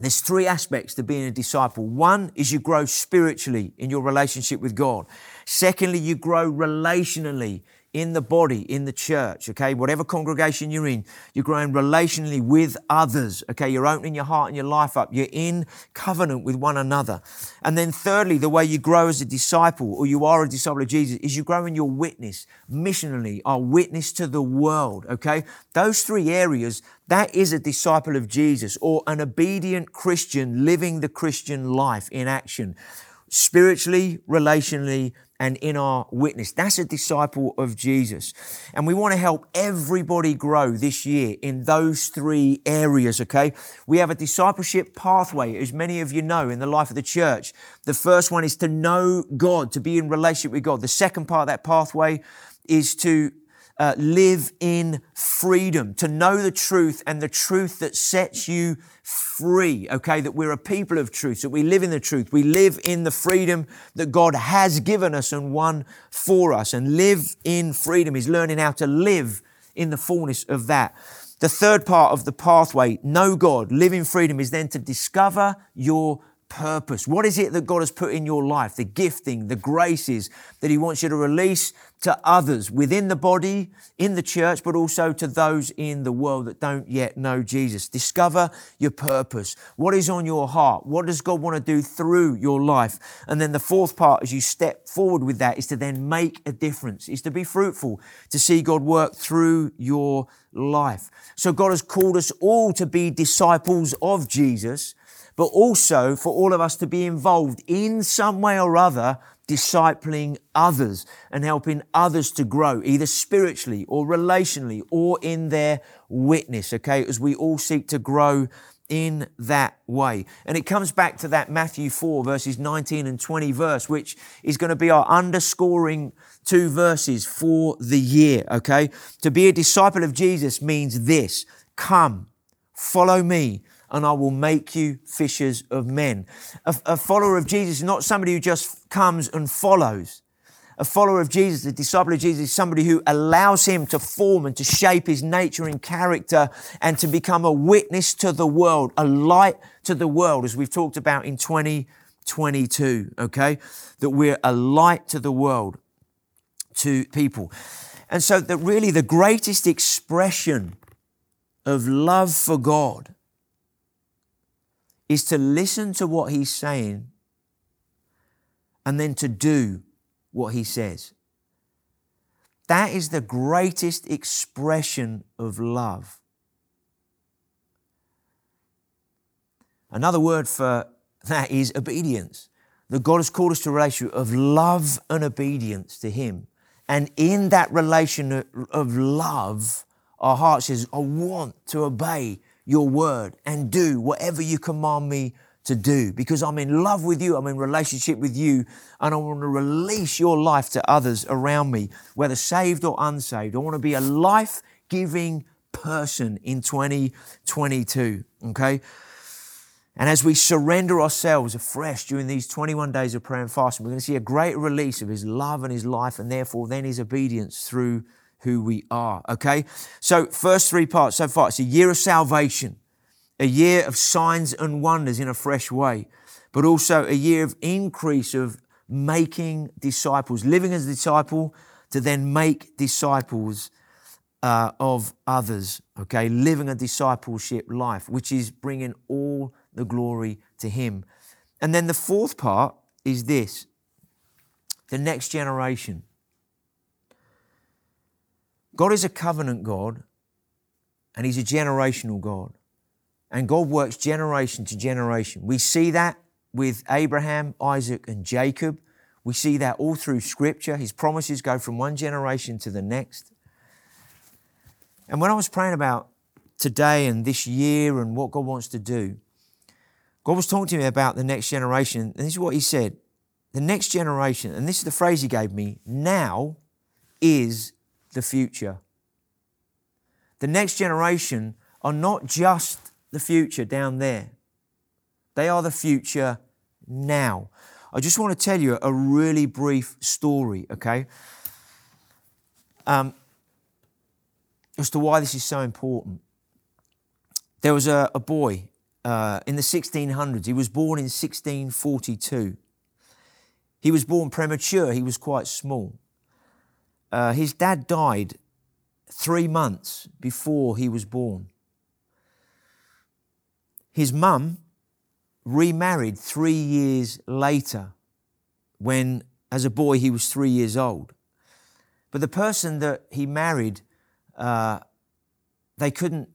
There's three aspects to being a disciple. One is you grow spiritually in your relationship with God. Secondly, you grow relationally in the body, in the church, okay? Whatever congregation you're in, you're growing relationally with others, okay? You're opening your heart and your life up. You're in covenant with one another. And then thirdly, the way you grow as a disciple or you are a disciple of Jesus is you grow in your witness, missionally, our witness to the world, okay? Those three areas, that is a disciple of Jesus or an obedient Christian living the Christian life in action spiritually, relationally, and in our witness. That's a disciple of Jesus. And we want to help everybody grow this year in those three areas, okay? We have a discipleship pathway, as many of you know, in the life of the church. The first one is to know God, to be in relationship with God. The second part of that pathway is to uh, live in freedom, to know the truth and the truth that sets you free. Okay, that we're a people of truth, that we live in the truth. We live in the freedom that God has given us and won for us. And live in freedom is learning how to live in the fullness of that. The third part of the pathway, know God, live in freedom, is then to discover your purpose? What is it that God has put in your life? The gifting, the graces that He wants you to release to others within the body, in the church, but also to those in the world that don't yet know Jesus. Discover your purpose. What is on your heart? What does God want to do through your life? And then the fourth part, as you step forward with that, is to then make a difference, is to be fruitful, to see God work through your life. So God has called us all to be disciples of Jesus but also for all of us to be involved in some way or other discipling others and helping others to grow, either spiritually or relationally or in their witness, okay, as we all seek to grow in that way. And it comes back to that Matthew 4, verses 19 and 20 verse, which is going to be our underscoring two verses for the year, okay? To be a disciple of Jesus means this come, follow me, and I will make you fishers of men. A, a, follower of Jesus is not somebody who just comes and follows. A follower of Jesus, a disciple of Jesus, is somebody who allows him to form and to shape his nature and character and to become a witness to the world, a light to the world, as we've talked about in 2022, okay? That we're a light to the world, to people. And so that really the greatest expression of love for God is to listen to what he's saying and then to do what he says. That is the greatest expression of love. Another word for that is obedience. That God has called us to a relationship of love and obedience to Him. And in that relation of love, our heart says, I want to obey your word and do whatever you command me to do because I'm in love with you, I'm in relationship with you, and I want to release your life to others around me, whether saved or unsaved. I want to be a life giving person in 2022, okay? And as we surrender ourselves afresh during these 21 days of prayer and fasting, we're going to see a great release of His love and His life, and therefore then His obedience through who we are. Okay? So, first three parts so far it's a year of salvation, a year of signs and wonders in a fresh way, but also a year of increase of making disciples, living as a disciple to then make disciples uh, of others. Okay? Living a discipleship life, which is bringing all the glory to Him. And then the fourth part is this the next generation. God is a covenant God and He's a generational God. And God works generation to generation. We see that with Abraham, Isaac, and Jacob. We see that all through Scripture. His promises go from one generation to the next. And when I was praying about today and this year and what God wants to do, God was talking to me about the next generation. And this is what He said the next generation, and this is the phrase He gave me now is the future. The next generation are not just the future down there, they are the future now. I just want to tell you a really brief story, okay? Um, as to why this is so important. There was a, a boy uh, in the 1600s. He was born in 1642. He was born premature, he was quite small. Uh, his dad died three months before he was born. His mum remarried three years later when, as a boy, he was three years old. But the person that he married, uh, they couldn't,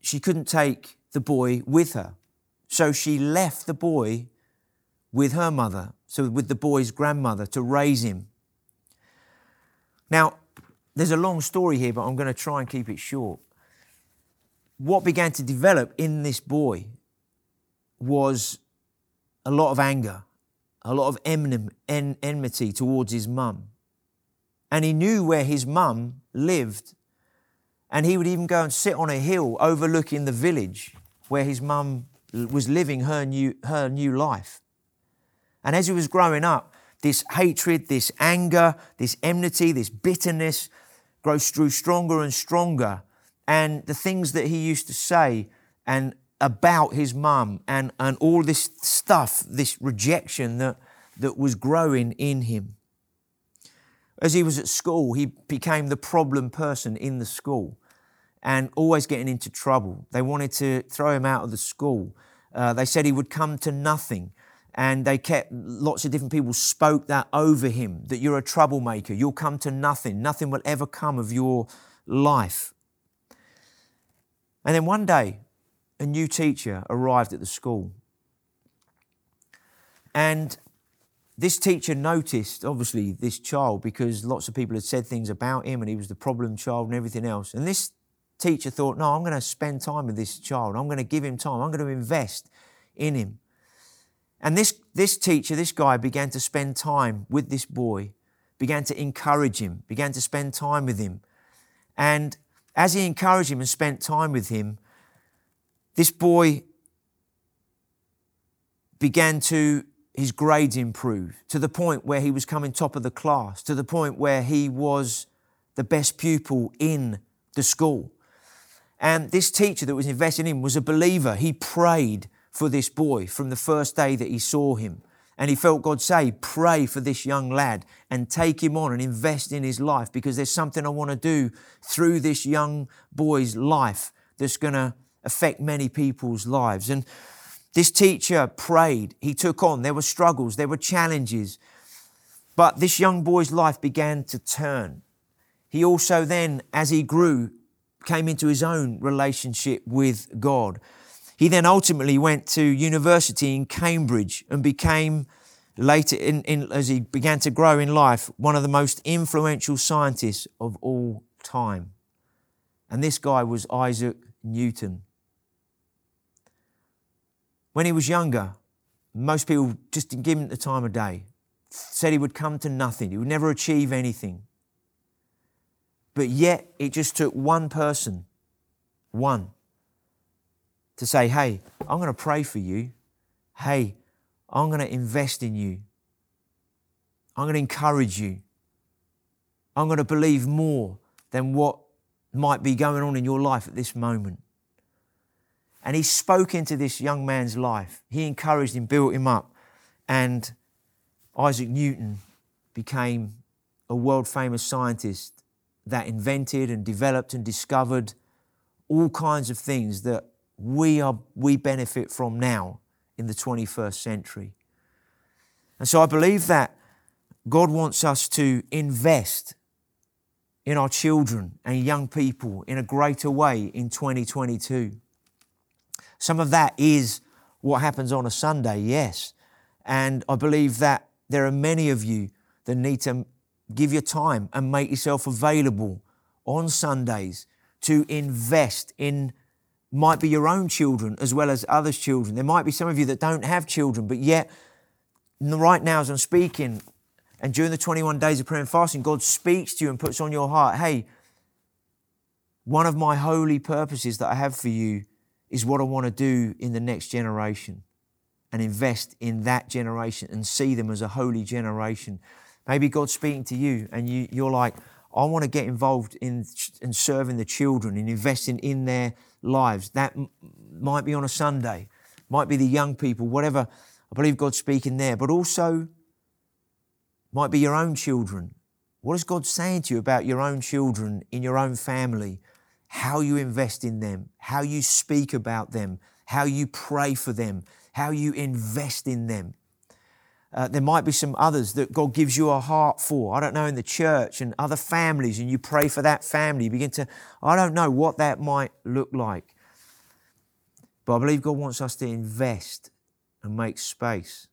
she couldn't take the boy with her. So she left the boy with her mother, so with the boy's grandmother, to raise him. Now, there's a long story here, but I'm going to try and keep it short. What began to develop in this boy was a lot of anger, a lot of enmity towards his mum. And he knew where his mum lived. And he would even go and sit on a hill overlooking the village where his mum was living her new, her new life. And as he was growing up, this hatred, this anger, this enmity, this bitterness grows grew stronger and stronger. And the things that he used to say and about his mum and, and all this stuff, this rejection that, that was growing in him. As he was at school, he became the problem person in the school and always getting into trouble. They wanted to throw him out of the school. Uh, they said he would come to nothing. And they kept, lots of different people spoke that over him that you're a troublemaker, you'll come to nothing, nothing will ever come of your life. And then one day, a new teacher arrived at the school. And this teacher noticed, obviously, this child because lots of people had said things about him and he was the problem child and everything else. And this teacher thought, no, I'm going to spend time with this child. I'm going to give him time. I'm going to invest in him. And this, this teacher, this guy, began to spend time with this boy, began to encourage him, began to spend time with him. And as he encouraged him and spent time with him, this boy began to, his grades improve to the point where he was coming top of the class, to the point where he was the best pupil in the school. And this teacher that was investing in him was a believer. He prayed for this boy from the first day that he saw him. And he felt God say, Pray for this young lad and take him on and invest in his life because there's something I want to do through this young boy's life that's going to affect many people's lives. And this teacher prayed, he took on, there were struggles, there were challenges. But this young boy's life began to turn. He also then, as he grew, came into his own relationship with God. He then ultimately went to university in Cambridge and became later in, in, as he began to grow in life one of the most influential scientists of all time. And this guy was Isaac Newton. When he was younger, most people just didn't give him the time of day. Said he would come to nothing, he would never achieve anything. But yet, it just took one person, one, to say, hey, I'm going to pray for you. Hey, I'm going to invest in you. I'm going to encourage you. I'm going to believe more than what might be going on in your life at this moment. And he spoke into this young man's life. He encouraged him, built him up. And Isaac Newton became a world famous scientist that invented and developed and discovered all kinds of things that we, are, we benefit from now in the 21st century. And so I believe that God wants us to invest in our children and young people in a greater way in 2022. Some of that is what happens on a Sunday, yes. And I believe that there are many of you that need to give your time and make yourself available on Sundays to invest in might be your own children as well as others' children. There might be some of you that don't have children, but yet right now as I'm speaking and during the 21 days of prayer and fasting, God speaks to you and puts on your heart, hey, one of my holy purposes that I have for you is what I want to do in the next generation and invest in that generation and see them as a holy generation. Maybe God's speaking to you and you, you're like, I want to get involved in, in serving the children and investing in their lives. That m- might be on a Sunday, might be the young people, whatever. I believe God's speaking there, but also might be your own children. What is God saying to you about your own children in your own family? How you invest in them, how you speak about them, how you pray for them, how you invest in them. Uh, there might be some others that God gives you a heart for. I don't know, in the church and other families, and you pray for that family. You begin to, I don't know what that might look like. But I believe God wants us to invest and make space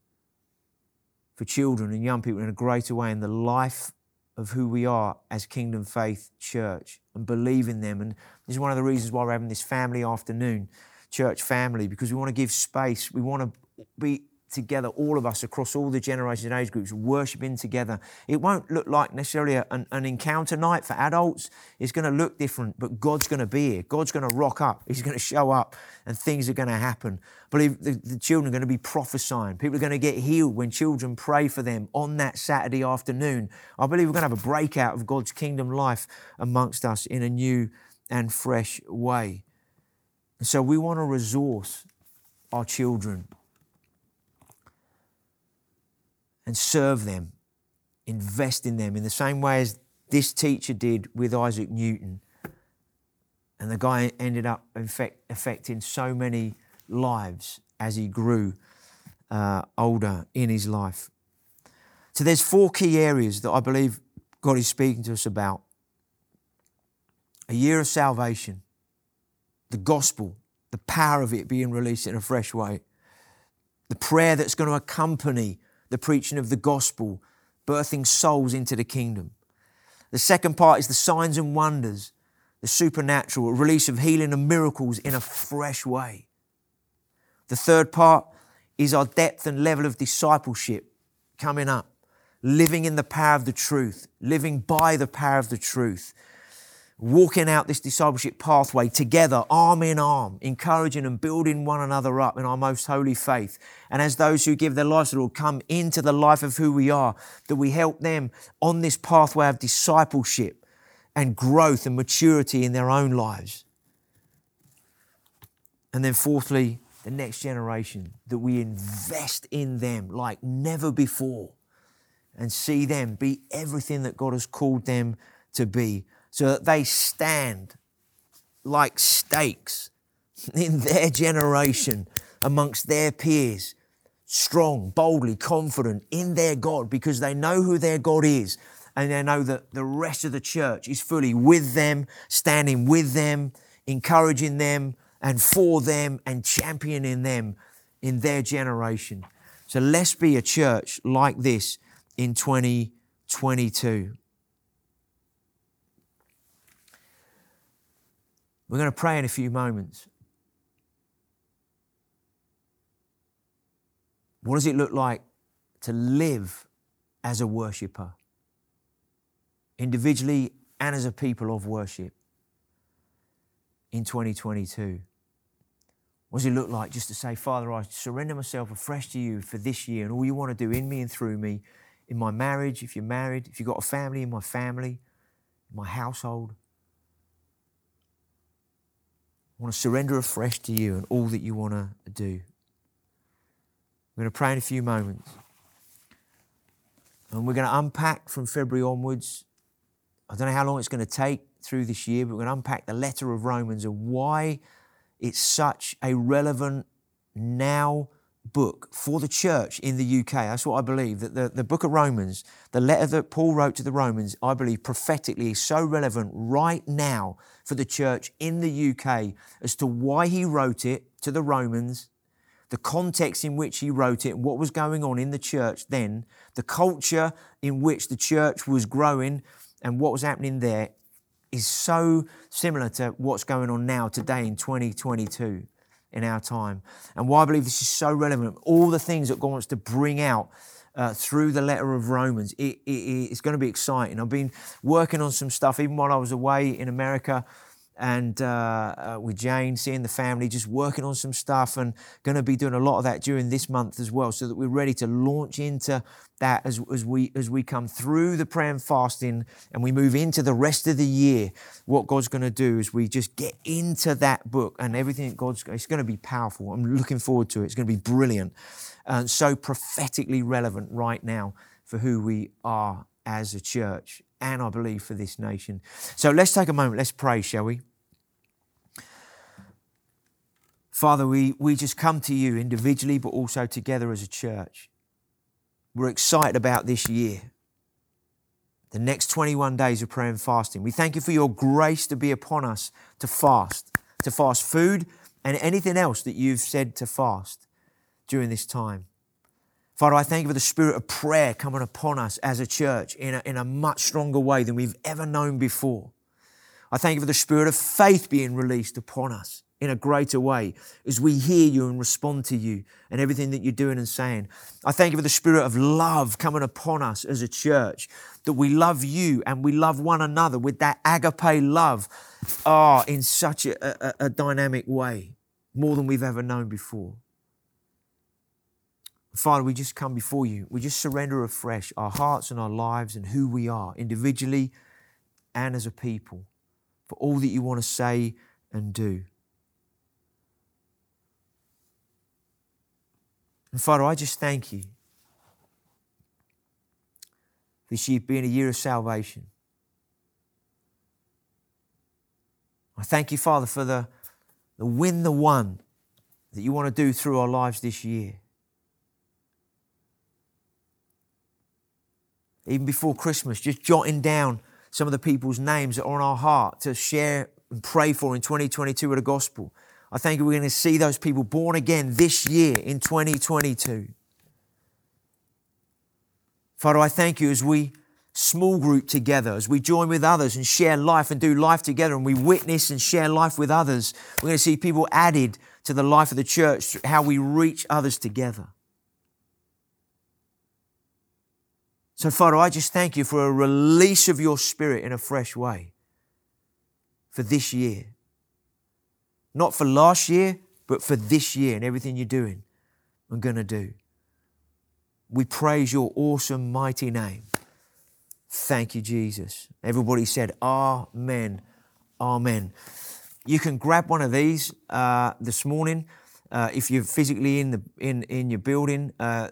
for children and young people in a greater way in the life of who we are as Kingdom Faith Church and believe in them. And this is one of the reasons why we're having this family afternoon, church family, because we want to give space. We want to be together, all of us across all the generations and age groups, worshiping together. It won't look like necessarily an, an encounter night for adults. It's going to look different, but God's going to be here. God's going to rock up. He's going to show up, and things are going to happen. I believe the, the children are going to be prophesying. People are going to get healed when children pray for them on that Saturday afternoon. I believe we're going to have a breakout of God's kingdom life amongst us in a new and fresh way. So we want to resource our children and serve them, invest in them in the same way as this teacher did with Isaac Newton. And the guy ended up effect, affecting so many lives as he grew uh, older in his life. So there's four key areas that I believe God is speaking to us about. A year of salvation, the gospel, the power of it being released in a fresh way, the prayer that's going to accompany the preaching of the gospel, birthing souls into the kingdom. The second part is the signs and wonders, the supernatural, release of healing and miracles in a fresh way. The third part is our depth and level of discipleship coming up, living in the power of the truth, living by the power of the truth, walking out this discipleship pathway together, arm in arm, encouraging and building one another up in our most holy faith. And as those who give their lives to the Lord come into the life of who we are, that we help them on this pathway of discipleship and growth and maturity in their own lives. And then, fourthly, the next generation, that we invest in them like never before and see them be everything that God has called them to be so that they stand like stakes in their generation amongst their peers, strong, boldly, confident in their God because they know who their God is and they know that the rest of the church is fully with them, standing with them, encouraging them and for them and championing them in their generation. So let's be a church like this in 2022. We're going to pray in a few moments. What does it look like to live as a worshiper, individually and as a people of worship in 2022? What does it look like just to say, Father, I surrender myself afresh to you for this year and all you want to do in me and through me, in my marriage, if you're married, if you've got a family, in my family, in my household. I want to surrender afresh to you and all that you want to do. We're going to pray in a few moments. And we're going to unpack from February onwards. I don't know how long it's going to take through this year, but we're going to unpack the letter of Romans and why it's such a relevant now book for the church in the UK. That's what I believe. That the, the book of Romans, the letter that Paul wrote to the Romans, I believe prophetically is so relevant right now for the church in the UK as to why he wrote it to the Romans, the context in which he wrote it, what was going on in the church then, the culture in which the church was growing, and what was happening there is so similar to what's going on now today in 2022 in our time. And why I believe this is so relevant, all the things that God wants to bring out uh, through the letter of Romans, it, it, it's going to be exciting. I've been working on some stuff even while I was away in America and uh, uh, with Jane, seeing the family, just working on some stuff, and going to be doing a lot of that during this month as well, so that we're ready to launch into that as, as we as we come through the prayer and fasting, and we move into the rest of the year. What God's going to do is we just get into that book and everything God's. It's going to be powerful. I'm looking forward to it. It's going to be brilliant, and so prophetically relevant right now for who we are as a church and I believe for this nation. So let's take a moment, let's pray, shall we? Father, we, we just come to you individually, but also together as a church. We're excited about this year, the next 21 days of prayer and fasting. We thank you for your grace to be upon us to fast, to fast food and anything else that you've said to fast during this time. Father, I thank you for the spirit of prayer coming upon us as a church in a, in a much stronger way than we've ever known before. I thank you for the spirit of faith being released upon us in a greater way as we hear you and respond to you and everything that you're doing and saying. I thank you for the spirit of love coming upon us as a church, that we love you and we love one another with that agape love, ah, oh, in such a, a, a dynamic way, more than we've ever known before. Father, we just come before you. We just surrender afresh our hearts and our lives and who we are, individually and as a people, for all that you want to say and do. And Father, I just thank you this year being a year of salvation. I thank you, Father, for the, the win the one that you want to do through our lives this year. Even before Christmas, just jotting down some of the people's names that are on our heart to share and pray for in 2022 with the gospel. I think we're going to see those people born again this year in 2022. Father, I thank you as we small group together, as we join with others and share life and do life together and we witness and share life with others. We're going to see people added to the life of the church, how we reach others together. So, Father, I just thank you for a release of your spirit in a fresh way for this year. Not for last year, but for this year and everything you're doing and going to do. We praise your awesome, mighty name. Thank you, Jesus. Everybody said, Amen. Amen. You can grab one of these uh, this morning uh, if you're physically in, the, in, in your building uh,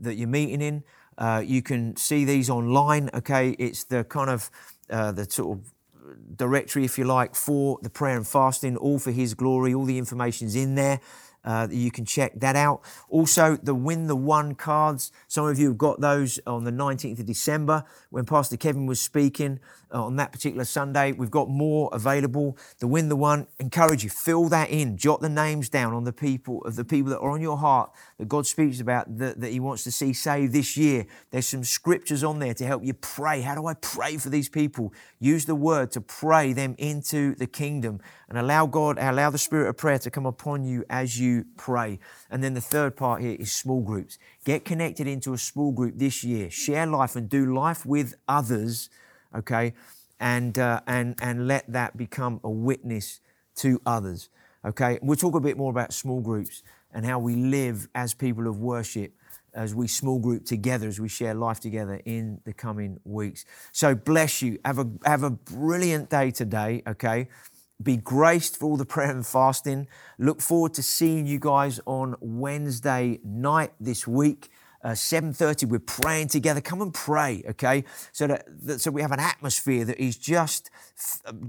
that you're meeting in. Uh, you can see these online. Okay, it's the kind of uh, the sort of directory, if you like, for the prayer and fasting, all for His glory. All the information's in there. Uh, you can check that out. Also, the Win the One cards. Some of you have got those on the 19th of December when Pastor Kevin was speaking uh, on that particular Sunday. We've got more available. The Win the One. Encourage you, fill that in. Jot the names down on the people of the people that are on your heart that God speaks about that, that He wants to see saved this year. There's some scriptures on there to help you pray. How do I pray for these people? Use the word to pray them into the kingdom and allow God, allow the spirit of prayer to come upon you as you pray. And then the third part here is small groups. Get connected into a small group this year. Share life and do life with others, okay? And, uh, and, and let that become a witness to others. Okay, we'll talk a bit more about small groups and how we live as people of worship as we small group together, as we share life together in the coming weeks. So bless you. Have a have a brilliant day today. Okay. Be graced for all the prayer and fasting. Look forward to seeing you guys on Wednesday night this week. Uh, 7.30 we're praying together. Come and pray okay? So that, that, so we have an atmosphere that is just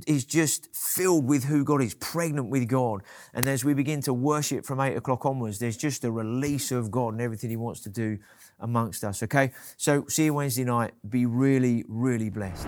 is just filled with who god is pregnant with god. And as we begin to worship from 8 o'clock onwards there's just a release of god and everything he wants to do amongst us okay? So see you wednesday night. Be really really blessed